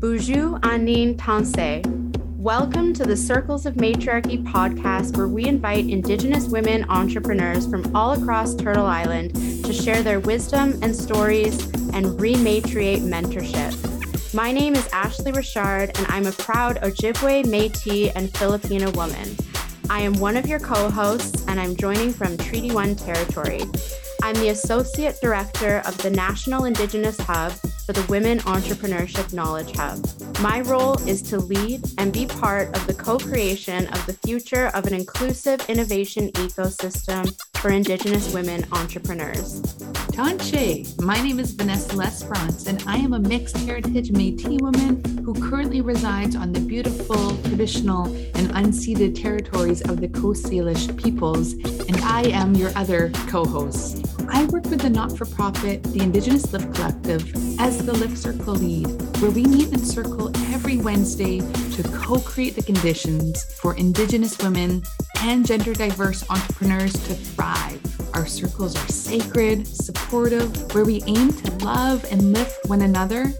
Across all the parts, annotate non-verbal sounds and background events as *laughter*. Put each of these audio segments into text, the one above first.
Bonjour, Anin Tansé. Welcome to the Circles of Matriarchy podcast, where we invite Indigenous women entrepreneurs from all across Turtle Island to share their wisdom and stories and rematriate mentorship. My name is Ashley Richard, and I'm a proud Ojibwe, Metis, and Filipino woman. I am one of your co hosts, and I'm joining from Treaty One territory. I'm the Associate Director of the National Indigenous Hub for the Women Entrepreneurship Knowledge Hub. My role is to lead and be part of the co creation of the future of an inclusive innovation ecosystem for Indigenous women entrepreneurs. Tanche, my name is Vanessa Lesperance, and I am a mixed heritage Metis woman who currently resides on the beautiful, traditional, and unceded territories of the Coast Salish peoples, and I am your other co host. I work with the not for profit, the Indigenous Lift Collective, as the Lift Circle lead, where we meet in circle every Wednesday to co create the conditions for Indigenous women and gender diverse entrepreneurs to thrive. Our circles are sacred, supportive, where we aim to love and lift one another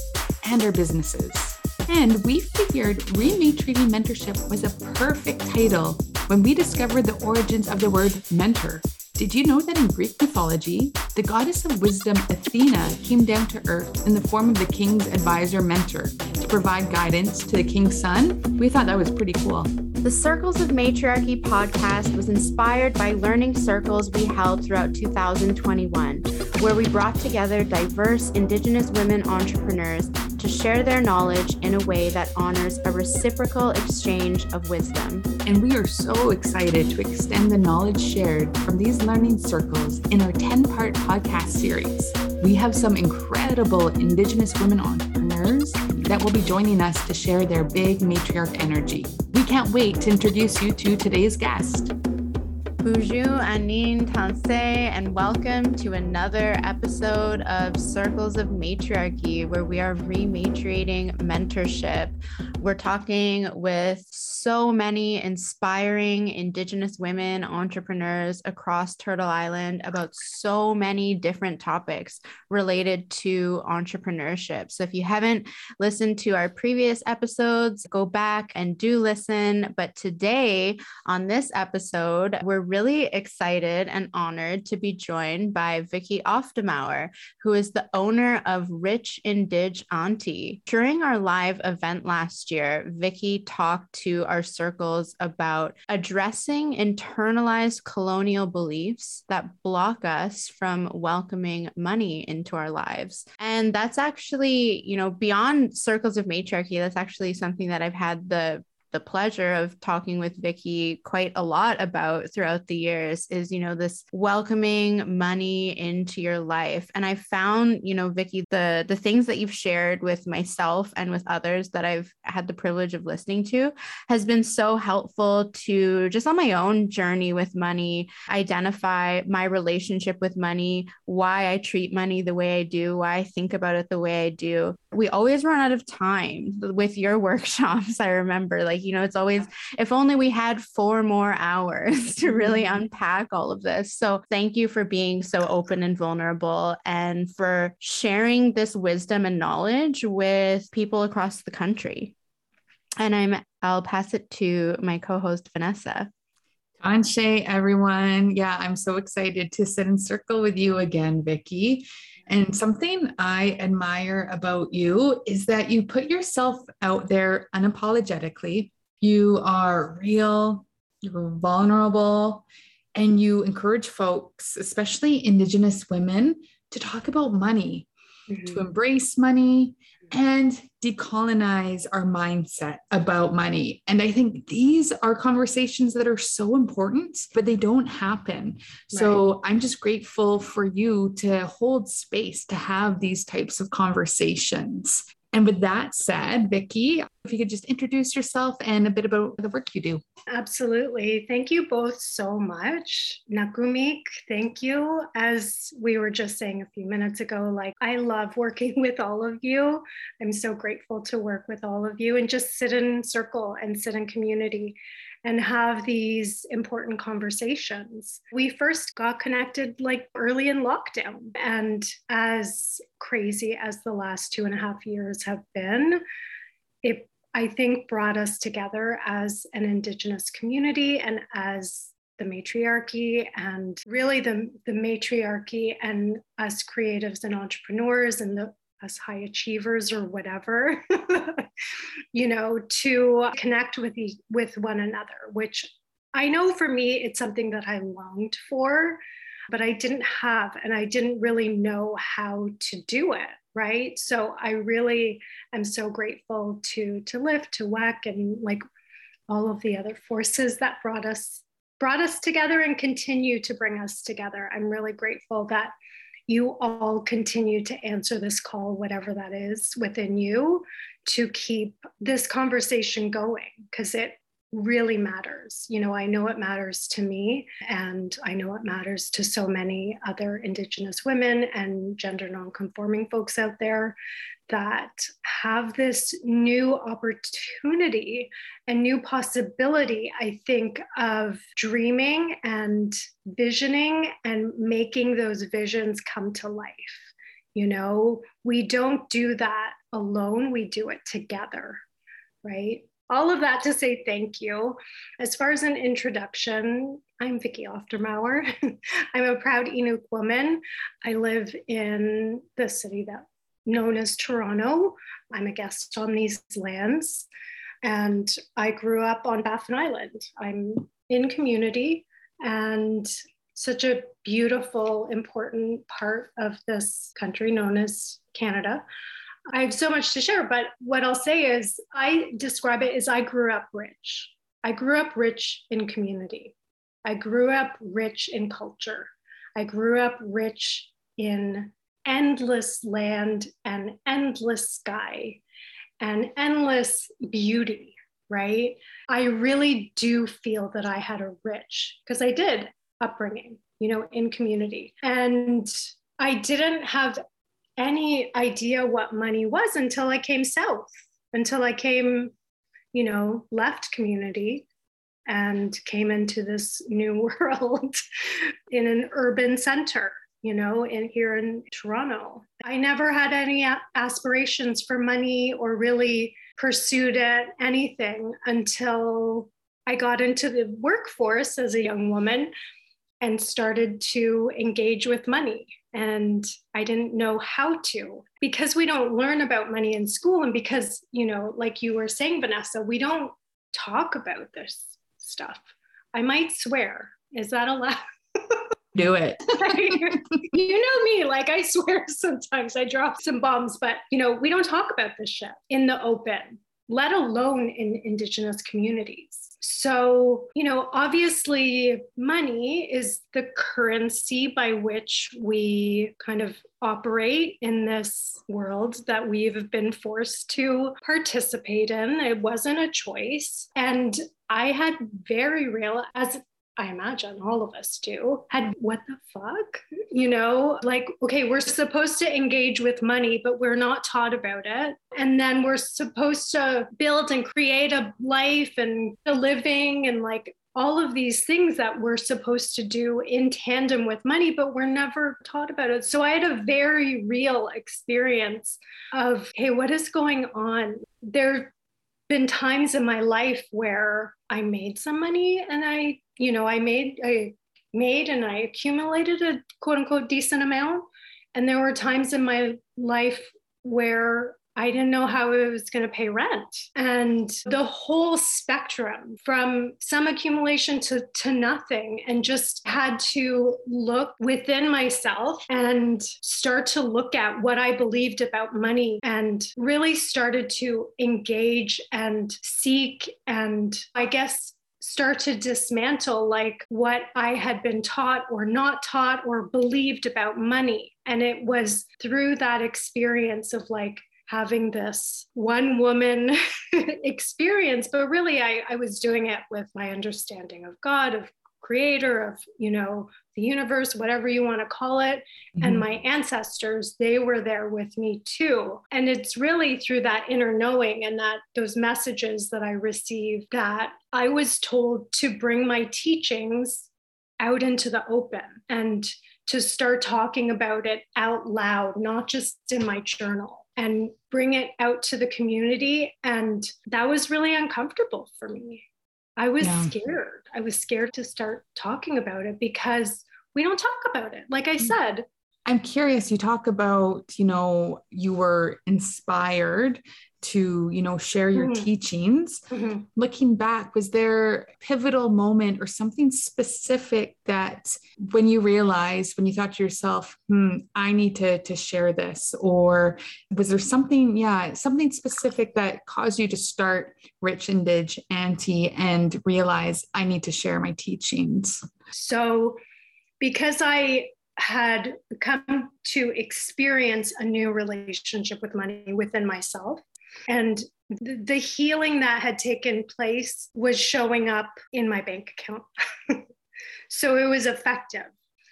and our businesses. And we figured Rematriating Mentorship was a perfect title when we discovered the origins of the word mentor. Did you know that in Greek mythology, the goddess of wisdom Athena came down to earth in the form of the king's advisor mentor to provide guidance to the king's son? We thought that was pretty cool. The Circles of Matriarchy podcast was inspired by learning circles we held throughout 2021, where we brought together diverse Indigenous women entrepreneurs to share their knowledge in a way that honors a reciprocal exchange of wisdom. And we are so excited to extend the knowledge shared from these learning circles in our 10 part podcast series. We have some incredible Indigenous women entrepreneurs that will be joining us to share their big matriarch energy. We can't wait to introduce you to today's guest. Bonjour, Anine Tansé, and welcome to another episode of Circles of Matriarchy, where we are rematriating mentorship. We're talking with so many inspiring Indigenous women entrepreneurs across Turtle Island about so many different topics related to entrepreneurship. So if you haven't listened to our previous episodes, go back and do listen. But today, on this episode, we're really excited and honored to be joined by Vicky auf der Mauer, who is the owner of Rich Indig Auntie. During our live event last year, Vicky talked to our circles about addressing internalized colonial beliefs that block us from welcoming money into our lives. And that's actually, you know, beyond circles of matriarchy, that's actually something that I've had the the pleasure of talking with Vicky quite a lot about throughout the years is, you know, this welcoming money into your life. And I found, you know, Vicky, the the things that you've shared with myself and with others that I've had the privilege of listening to has been so helpful to just on my own journey with money, identify my relationship with money, why I treat money the way I do, why I think about it the way I do. We always run out of time with your *laughs* workshops. I remember like you know it's always if only we had four more hours *laughs* to really mm-hmm. unpack all of this so thank you for being so open and vulnerable and for sharing this wisdom and knowledge with people across the country and i'm i'll pass it to my co-host vanessa Anshe, everyone. Yeah, I'm so excited to sit in circle with you again, Vicky. And something I admire about you is that you put yourself out there unapologetically. You are real, you're vulnerable, and you encourage folks, especially Indigenous women, to talk about money, mm-hmm. to embrace money, and decolonize our mindset about money. And I think these are conversations that are so important, but they don't happen. Right. So I'm just grateful for you to hold space to have these types of conversations. And with that said, Vicky, if you could just introduce yourself and a bit about the work you do. Absolutely. Thank you both so much. Nakurmiik, thank you. As we were just saying a few minutes ago, like I love working *laughs* with all of you. I'm so grateful to work with all of you and just sit in circle and sit in community and have these important conversations. We first got connected like early in lockdown. And as crazy as the last two and a half years have been, it, I think, brought us together as an Indigenous community and as the matriarchy and really the, the matriarchy and us creatives and entrepreneurs and the us high achievers or whatever *laughs* you know to connect with each, with one another which i know for me it's something that i longed for but i didn't have and i didn't really know how to do it right? So i really am so grateful to to LIFT to WEC and like all of the other forces that brought us brought us together and continue to bring us together. I'm really grateful that you all continue to answer this call whatever that is within you to keep this conversation going because it really matters. You know, I know it matters to me, and I know it matters to so many other Indigenous women and gender nonconforming folks out there that have this new opportunity and new possibility, I think, of dreaming and visioning and making those visions come to life. You know, we don't do that alone, we do it together, right? All of that to say thank you. As far as an introduction, I'm Vicky auf der Mauer. *laughs* I'm a proud Inuk woman. I live in the city that known as Toronto. I'm a guest on these lands. And I grew up on Baffin Island. I'm in community and such a beautiful, important part of this country known as Canada. I have so much to share, but what I'll say is I describe it as I grew up rich. I grew up rich in community. I grew up rich in culture. I grew up rich in endless land and endless sky and endless beauty, right? I really do feel that I had a rich, because I did upbringing, you know, in community. And I didn't have any idea what money was until I came south, until I came, you know, left community and came into this new *laughs* world in an urban center, you know, in here in Toronto. I never had any aspirations for money or really pursued it, anything until I got into the workforce as a young woman and started to engage with money. And I didn't know how to because we don't learn about money in school. And because, you know, like you were saying, Vanessa, we don't talk about this stuff. I might swear. Is that allowed? Do it. *laughs* you know me, like I swear *laughs* sometimes I drop some bombs, but you know, we don't talk about this shit in the open, let alone in Indigenous communities. So, you know, obviously, money is the currency by which we kind of operate in this world that we've been forced to participate in. It wasn't a choice. And I had very real, as I imagine all of us do, had what the fuck? You know, like, okay, we're supposed to engage with money, but we're not taught about it. And then we're supposed to build and create a life and a living and like all of these things that we're supposed to do in tandem with money, but we're never taught about it. So I had a very real experience of, hey, what is going on? There have been times in my life where I made some money and I, you know, I made I made and I accumulated a quote unquote decent amount. And there were times in my life where I didn't know how I was going to pay rent. And the whole spectrum from some accumulation to, to nothing, and just had to look within myself and start to look at what I believed about money and really started to engage and seek and I guess start to dismantle like what I had been taught or not taught or believed about money. And it was through that experience of like having this one woman *laughs* experience, but really I, I was doing it with my understanding of God, of creator, of, you know, the universe, whatever you want to call it. Mm-hmm. And my ancestors, they were there with me too. And it's really through that inner knowing and that those messages that I received that I was told to bring my teachings out into the open and to start talking about it out loud, not just in my journal and bring it out to the community. And that was really uncomfortable for me. I was yeah. scared. I was scared to start talking about it because we don't talk about it. Like I mm. said, I'm curious, you talk about, you know, you were inspired to you know share your mm-hmm. teachings mm-hmm. looking back was there a pivotal moment or something specific that when you realized when you thought to yourself hmm i need to to share this or was there something yeah something specific that caused you to start rich and dig auntie and realize i need to share my teachings so because i had come to experience a new relationship with money within myself and the healing that had taken place was showing up in my bank account. *laughs* so it was effective.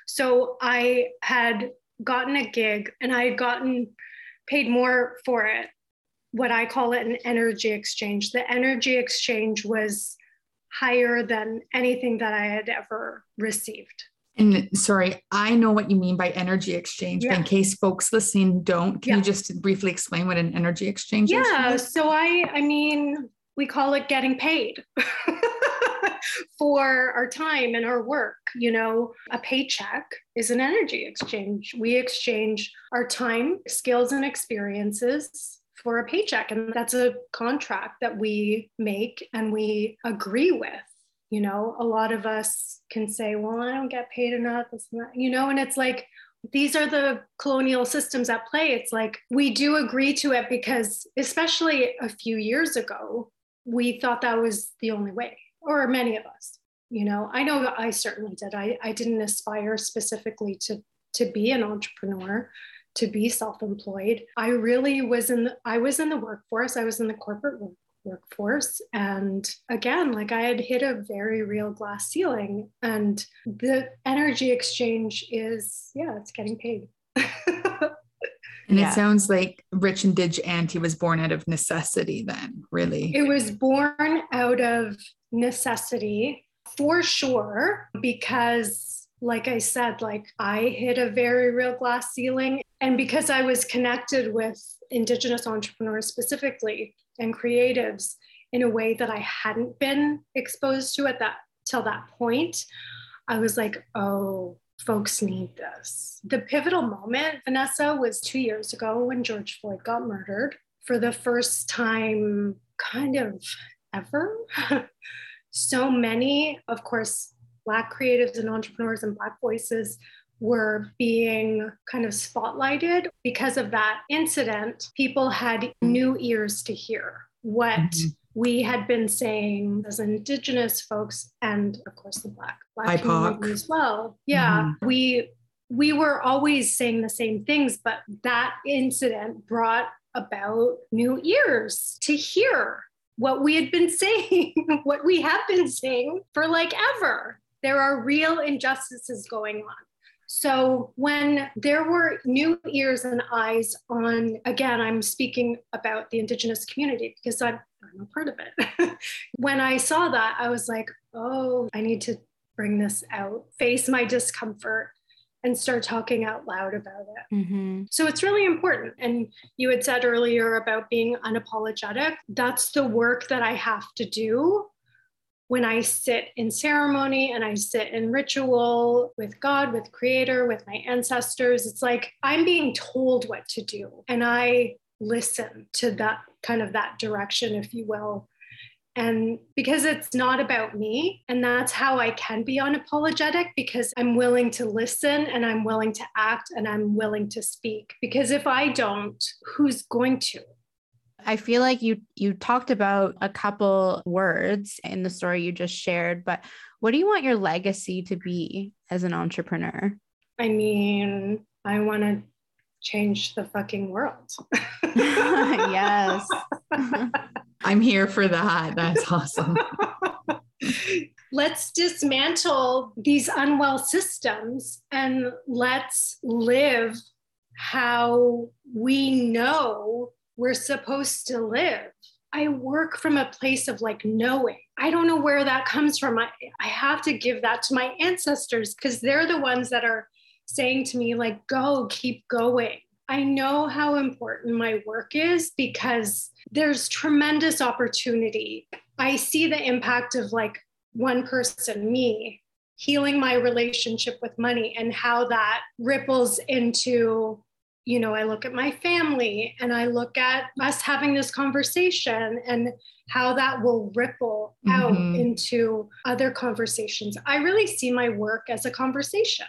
So I had gotten a gig and I had gotten paid more for it. What I call it an energy exchange. The energy exchange was higher than anything that I had ever received. And sorry, I know what you mean by energy exchange, yeah. but in case folks listening don't, can yeah. you just briefly explain what an energy exchange yeah, is? Yeah. So I I mean, we call it getting paid *laughs* for our time and our work. You know, a paycheck is an energy exchange. We exchange our time, skills, and experiences for a paycheck. And that's a contract that we make and we agree with you know a lot of us can say well i don't get paid enough you know and it's like these are the colonial systems at play. It's like we do agree to it because especially a few years ago we thought that was the only way or many of us you know. I know i certainly did. I, I didn't aspire specifically to to be an entrepreneur to be self-employed. I really was in the, i was in the workforce i was in the corporate work, workforce. And again, like I had hit a very real glass ceiling. And the energy exchange is, yeah, it's getting paid. *laughs* And yeah. it sounds like Rich Indig Auntie was born out of necessity, then, really. It was born out of necessity for sure, because, like I said, like I hit a very real glass ceiling. And because I was connected with Indigenous entrepreneurs specifically, and creatives in a way that I hadn't been exposed to at that till that point. I was like, oh, folks need this. The pivotal moment, Vanessa, was two years ago when George Floyd got murdered for the first time, kind of ever. *laughs* so many, of course, Black creatives and entrepreneurs and Black voices were being kind of spotlighted. Because of that incident, people had new ears to hear what mm-hmm. we had been saying as Indigenous folks and, of course, the Black, Black community as well. Yeah, mm-hmm. we we were always saying the same things, but that incident brought about new ears to hear what we had been *laughs* saying, what we have been saying for like ever. There are real injustices going on. So when there were new ears and eyes on, again, I'm speaking about the Indigenous community because I'm, I'm a part of it. *laughs* when I saw that, I was like, oh, I need to bring this out, face my discomfort, and start talking out loud about it. Mm-hmm. So it's really important. And you had said earlier about being unapologetic. That's the work that I have to do when I sit in ceremony and I sit in ritual with God, with Creator, with my ancestors, it's like I'm being told what to do. And I listen to that kind of that direction, if you will. And because it's not about me, and that's how I can be unapologetic because I'm willing to listen and I'm willing to act and I'm willing to speak. Because if I don't, who's going to? I feel like you you talked about a couple words in the story you just shared, but what do you want your legacy to be as an entrepreneur? I mean, I want to change the fucking world. *laughs* yes. *laughs* I'm here for that. That's awesome. *laughs* let's dismantle these unwell systems and let's live how we know we're supposed to live. I work from a place of like knowing. I don't know where that comes from. I, I have to give that to my ancestors because they're the ones that are saying to me, like, go, keep going. I know how important my work is because there's tremendous opportunity. I see the impact of like one person, me, healing my relationship with money and how that ripples into you know, I look at my family and I look at us having this conversation and how that will ripple mm-hmm. out into other conversations. I really see my work as a conversation.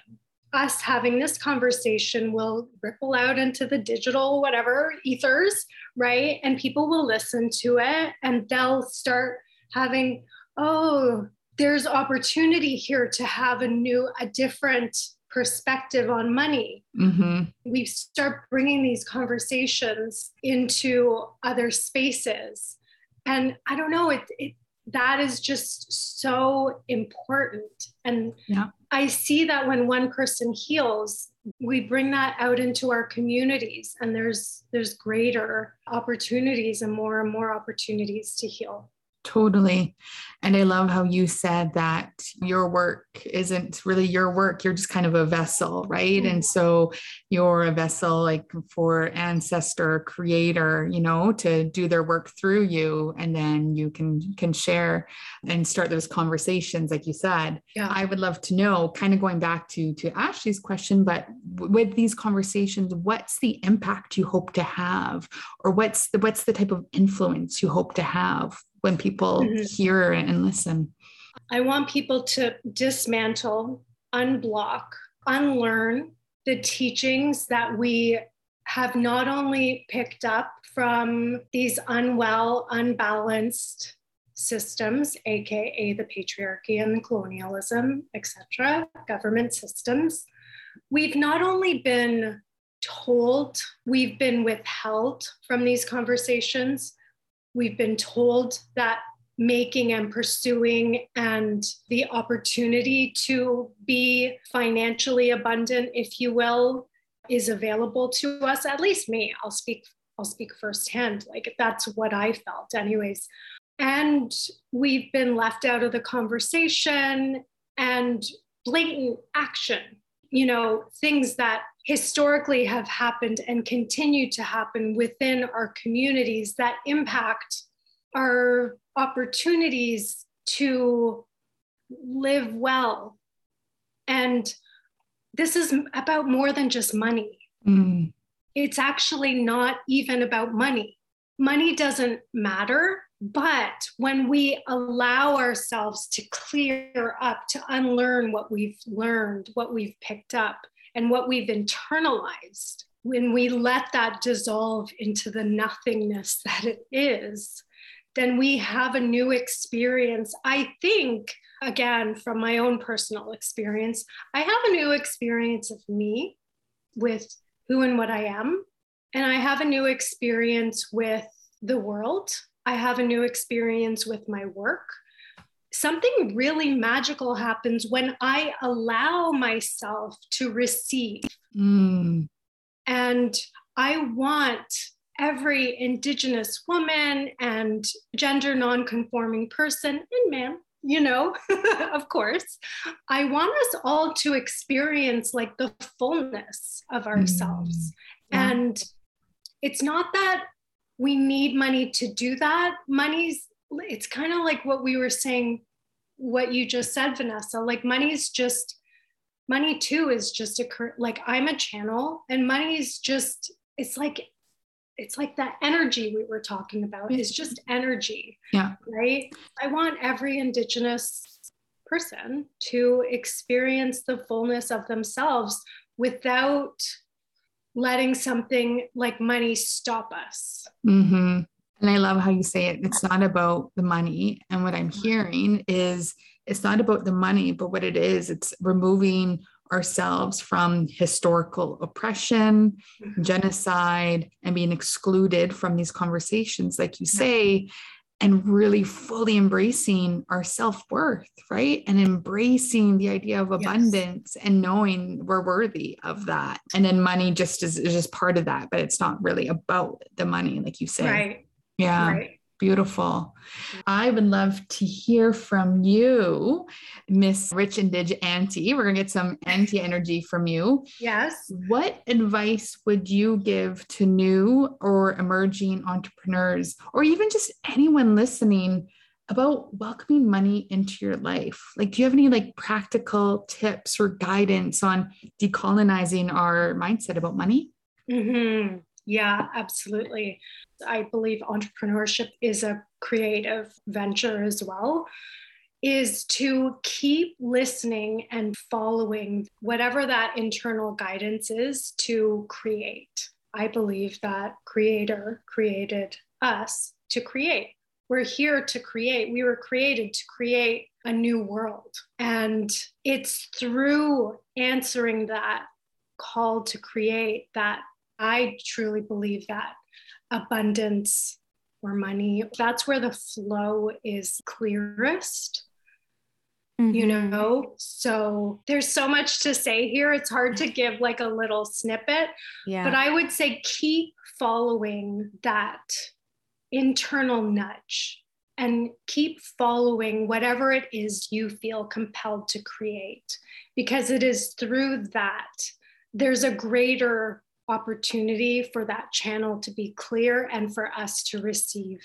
Us having this conversation will ripple out into the digital, whatever, ethers, right? And people will listen to it and they'll start having, oh, there's opportunity here to have a new, a different perspective on money. Mm-hmm. We start bringing these conversations into other spaces. And I don't know, it, it that is just so important. And yeah. I see that when one person heals, we bring that out into our communities and there's there's greater opportunities and more and more opportunities to heal. Totally. And I love how you said that your work isn't really your work. You're just kind of a vessel, right? Mm-hmm. And so you're a vessel like for ancestor, creator, you know, to do their work through you. And then you can can share and start those conversations, like you said. Yeah. I would love to know, kind of going back to to Ashley's question, but with these conversations, what's the impact you hope to have? Or what's the what's the type of influence you hope to have when people mm-hmm. hear and listen? I want people to dismantle, unblock, unlearn the teachings that we have not only picked up from these unwell, unbalanced systems, aka the patriarchy and the colonialism, etc., government systems. We've not only been told, we've been withheld from these conversations, We've been told that making and pursuing and the opportunity to be financially abundant, if you will, is available to us. At least me, I'll speak. I'll speak firsthand. Like that's what I felt, anyways. And we've been left out of the conversation and blatant action. You know, things that historically have happened and continue to happen within our communities that impact our opportunities to live well. And this is about more than just money. Mm. It's actually not even about money. Money doesn't matter, but when we allow ourselves to clear up, to unlearn what we've learned, what we've picked up, and what we've internalized, when we let that dissolve into the nothingness that it is, then we have a new experience. I think, again, from my own personal experience, I have a new experience of me with who and what I am. And I have a new experience with the world. I have a new experience with my work something really magical happens when I allow myself to receive. Mm. And I want every Indigenous woman and gender non-conforming person and man, you know, *laughs* of course, I want us all to experience like the fullness of ourselves. Mm. And it's not that we need money to do that. Money's it's kind of like what we were saying what you just said vanessa like money's just money too is just a like i'm a channel and money's just it's like it's like that energy we were talking about is just energy yeah. right? I want every indigenous person to experience the fullness of themselves without letting something like money stop us. Mm-hmm. And I love how you say it. It's not about the money. And what I'm hearing is it's not about the money, but what it is, it's removing ourselves from historical oppression, mm-hmm. genocide, and being excluded from these conversations, like you say, and really fully embracing our self worth, right? And embracing the idea of abundance yes. and knowing we're worthy of that. And then money just is, is just part of that, but it's not really about the money, like you say. Right. Yeah. Right. Beautiful. I would love to hear from you, Miss Rich Indig Auntie. We're going to get some auntie energy from you. Yes. What advice would you give to new or emerging entrepreneurs, or even just anyone listening about welcoming money into your life? Like, do you have any like practical tips or guidance on decolonizing our mindset about money? Mm-hmm. Yeah, absolutely. I believe entrepreneurship is a creative venture as well, is to keep listening and following whatever that internal guidance is to create. I believe that Creator created us to create. We're here to create. We were created to create a new world. And it's through answering that call to create that I truly believe that abundance or money, that's where the flow is clearest. Mm-hmm. You know, so there's so much to say here. It's hard to give like a little snippet, yeah. but I would say keep following that internal nudge and keep following whatever it is you feel compelled to create because it is through that there's a greater opportunity for that channel to be clear and for us to receive.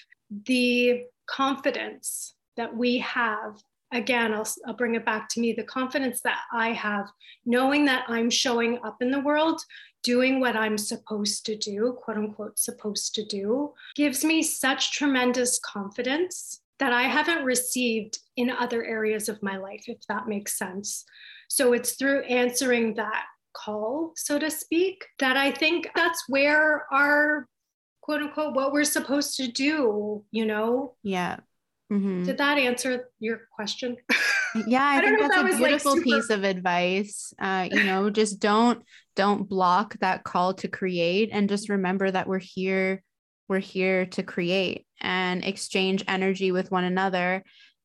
The confidence that we have, again, I'll, I'll bring it back to me the confidence that I have, knowing that I'm showing up in the world, doing what I'm supposed to do, quote unquote, supposed to do, gives me such tremendous confidence that I haven't received in other areas of my life, if that makes sense. So it's through answering that call, so to speak, that I think that's where our quote unquote what we're supposed to do, you know? Yeah. Mm-hmm. Did that answer your question? *laughs* yeah i, I think that's that a beautiful like super... piece of advice uh, you know just don't don't block that call to create and just remember that we're here we're here to create and exchange energy with one another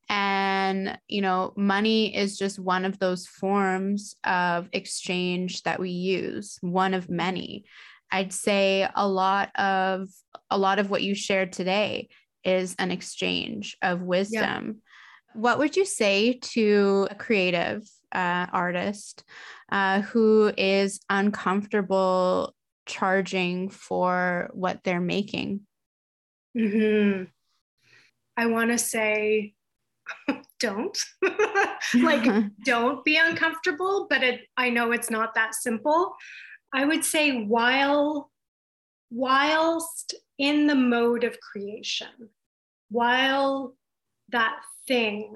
and, you know, money is just one of those forms of exchange that we use, one of many. I'd say a lot of a lot of what you shared today is an exchange of wisdom. Yeah. What would you say to a creative uh, artist uh, who is uncomfortable charging for what they're making? Mm-hmm. I want to say *laughs* don't. *laughs* Like *laughs* don't be uncomfortable but it, i know it's not that simple. I would say while whilst in the mode of creation while that thing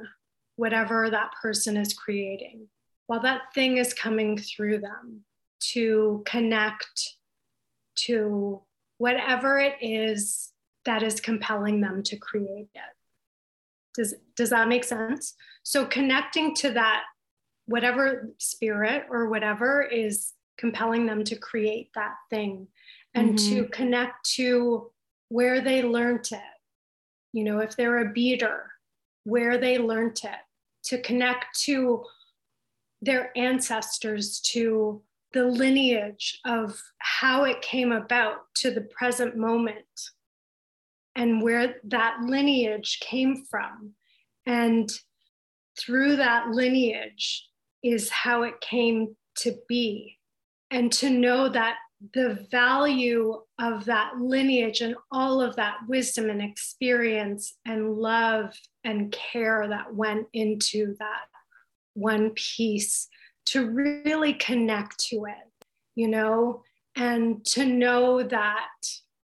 whatever that person is creating while that thing is coming through them to connect to whatever it is that is compelling them to create it does, does that make sense? So connecting to that, whatever spirit or whatever is compelling them to create that thing and mm-hmm. to connect to where they learned it. You know, if they're a beader, where they learned it, to connect to their ancestors, to the lineage of how it came about to the present moment and where that lineage came from. And through that lineage is how it came to be. And to know that the value of that lineage and all of that wisdom and experience and love and care that went into that one piece to really connect to it, you know, and to know that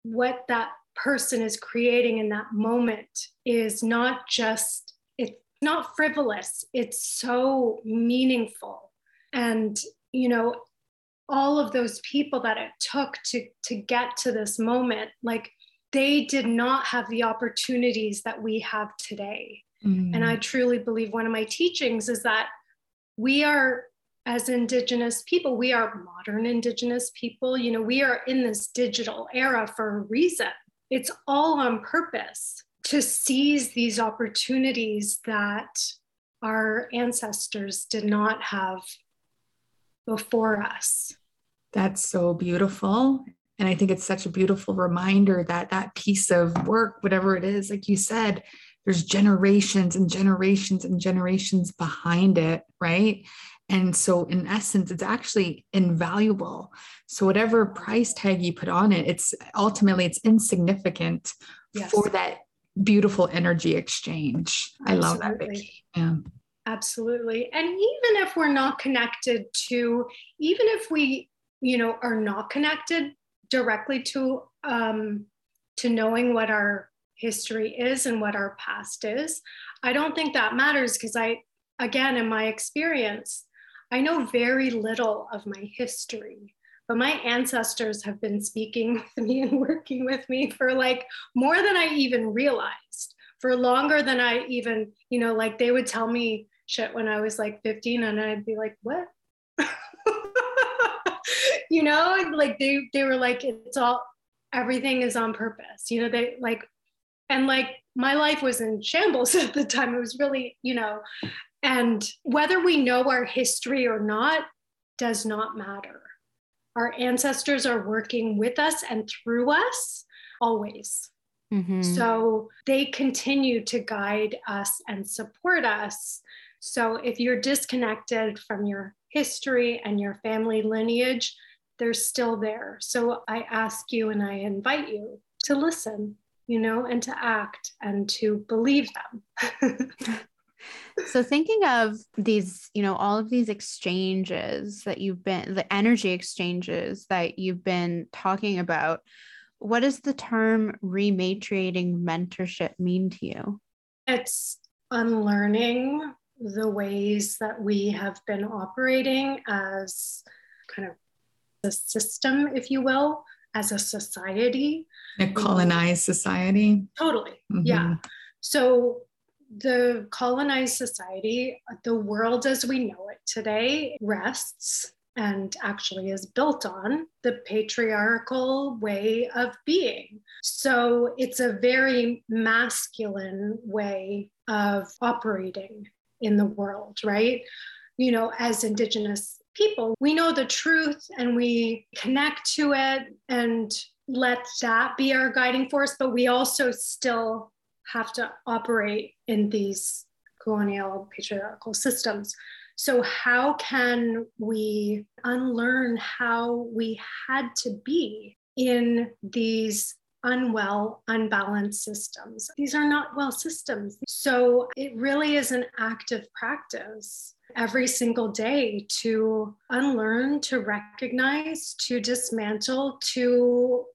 what that person is creating in that moment is not just it's not frivolous it's so meaningful. And you know all of those people that it took to to get to this moment like they did not have the opportunities that we have today. Mm. and i truly believe one of my teachings is that we are as indigenous people we are modern indigenous people. You know we are in this digital era for a reason it's all on purpose to seize these opportunities that our ancestors did not have before us. That's so beautiful. And I think it's such a beautiful reminder that that piece of work, whatever it is, like you said, there's generations and generations and generations behind it, right? And so, in essence, it's actually invaluable. So, whatever price tag you put on it, it's ultimately it's insignificant yes. for that beautiful energy exchange. I love that, Vicky. Yeah. Absolutely. And even if we're not connected to, even if we, you know, are not connected directly to um, to knowing what our history is and what our past is, I don't think that matters because I, again, in my experience, I know very little of my history, but my ancestors have been speaking *laughs* with me and working with me for like more than I even realized, for longer than I even, you know, like they would tell me shit when I was like 15 and I'd be like, what? *laughs* you know, like they they were like, it's all everything is on purpose. You know, they like and like my life was in shambles *laughs* at the time. It was really, you know, and whether we know our history or not does not matter. Our ancestors are working with us and through us always. Mm-hmm. So they continue to guide us and support us. So if you're disconnected from your history and your family lineage, they're still there. So I ask you and I invite you to listen, you know, and to act and to believe them. *laughs* so thinking of these you know all of these exchanges that you've been the energy exchanges that you've been talking about what does the term rematriating mentorship mean to you it's unlearning the ways that we have been operating as kind of a system if you will as a society a colonized society totally mm-hmm. yeah so the colonized society, the world as we know it today, rests and actually is built on the patriarchal way of being. So it's a very masculine way of operating in the world, right? You know, as Indigenous people, we know the truth and we connect to it and let that be our guiding force, but we also still have to operate in these colonial patriarchal systems. So, how can we unlearn how we had to be in these unwell, unbalanced systems? These are not well systems. So, it really is an active practice every single day to unlearn, to recognize, to dismantle, to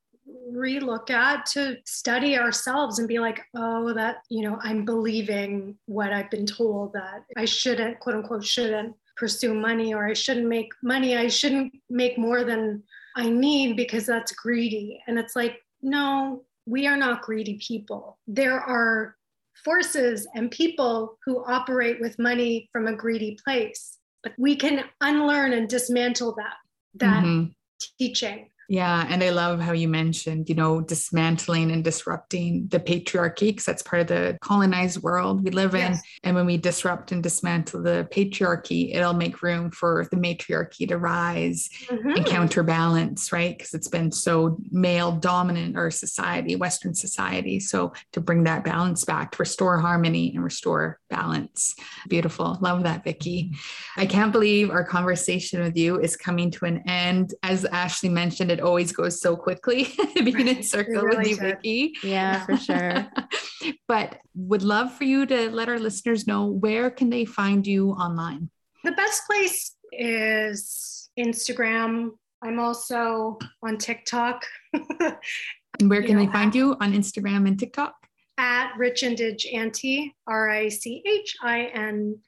relook at to study ourselves and be like oh that you know i'm believing what i've been told that i shouldn't quote unquote shouldn't pursue money or i shouldn't make money i shouldn't make more than i need because that's greedy and it's like no we are not greedy people there are forces and people who operate with money from a greedy place but we can unlearn and dismantle that that mm-hmm. teaching yeah. And I love how you mentioned, you know, dismantling and disrupting the patriarchy, because that's part of the colonized world we live yes. in. And when we disrupt and dismantle the patriarchy, it'll make room for the matriarchy to rise mm-hmm. and counterbalance, right? Because it's been so male dominant our society, Western society. So to bring that balance back, to restore harmony and restore balance. Beautiful. Love that, Vicky. I can't believe our conversation with you is coming to an end. As Ashley mentioned, it always goes so quickly *laughs* being in circle really with you, Vicky. Yeah, for sure. *laughs* but would love for you to let our listeners know where can they find you online? The best place is Instagram. I'm also on TikTok. *laughs* and where can you know, they find you on Instagram and TikTok? At Rich Indig Auntie, R I C H I N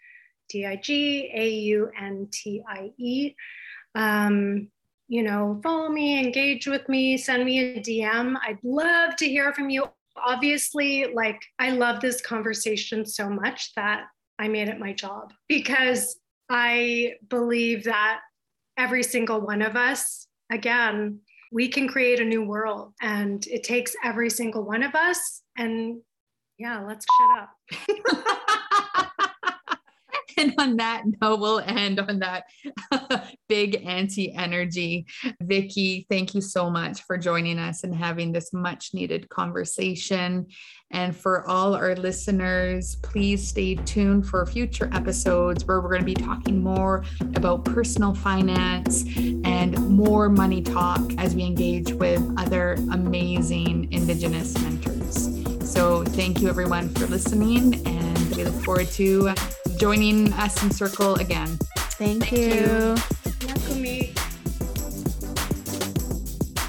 D I G A U N T I E. Um, you know, follow me, engage with me, send me a DM. I'd love to hear from you. Obviously, like I love this conversation so much that I made it my job because I believe that every single one of us, again, we can create a new world and it takes every single one of us. And yeah, let's shut up. *laughs* *laughs* and on that note, we'll end on that *laughs* big auntie energy. Vicky, thank you so much for joining us and having this much needed conversation. And for all our listeners, please stay tuned for future episodes where we're going to be talking more about personal finance and more money talk as we engage with other amazing Indigenous mentors. So, thank you everyone for listening, and we look forward to joining us in Circle again. Thank, Thank you. you.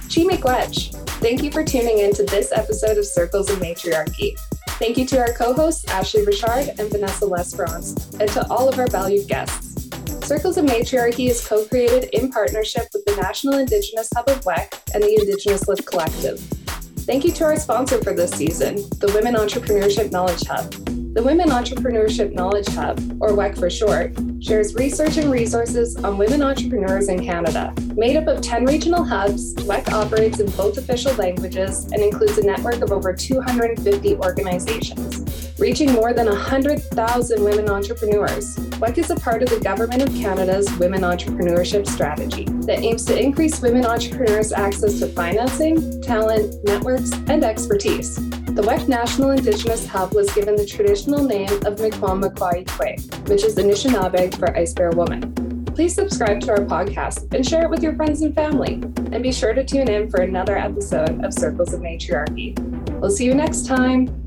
Chi Miigwech. Thank you for tuning in to this episode of Circles of Matriarchy. Thank you to our co hosts, Ashley Richard and Vanessa Lesperance, and to all of our valued guests. Circles of Matriarchy is co created in partnership with the National Indigenous Hub of WEKH and the Indigenous Lift Collective. Thank you to our sponsor for this season, the Women Entrepreneurship Knowledge Hub. The Women Entrepreneurship Knowledge Hub, or WEKH for short, shares research and resources on women entrepreneurs in Canada. Made up of 10 regional hubs, WEKH operates in both official languages and includes a network of over 250 organizations, reaching more than 100,000 women entrepreneurs. WEKH is a part of the Government of Canada's Women Entrepreneurship Strategy that aims to increase women entrepreneurs' access to financing, talent, networks, and expertise. The WEKH National Indigenous Hub was given the traditional name of Mi'kmaq Kwe, which is Anishinaabe for Ice Bear Woman. Please subscribe to our podcast and share it with your friends and family. And be sure to tune in for another episode of Circles of Matriarchy. We'll see you next time.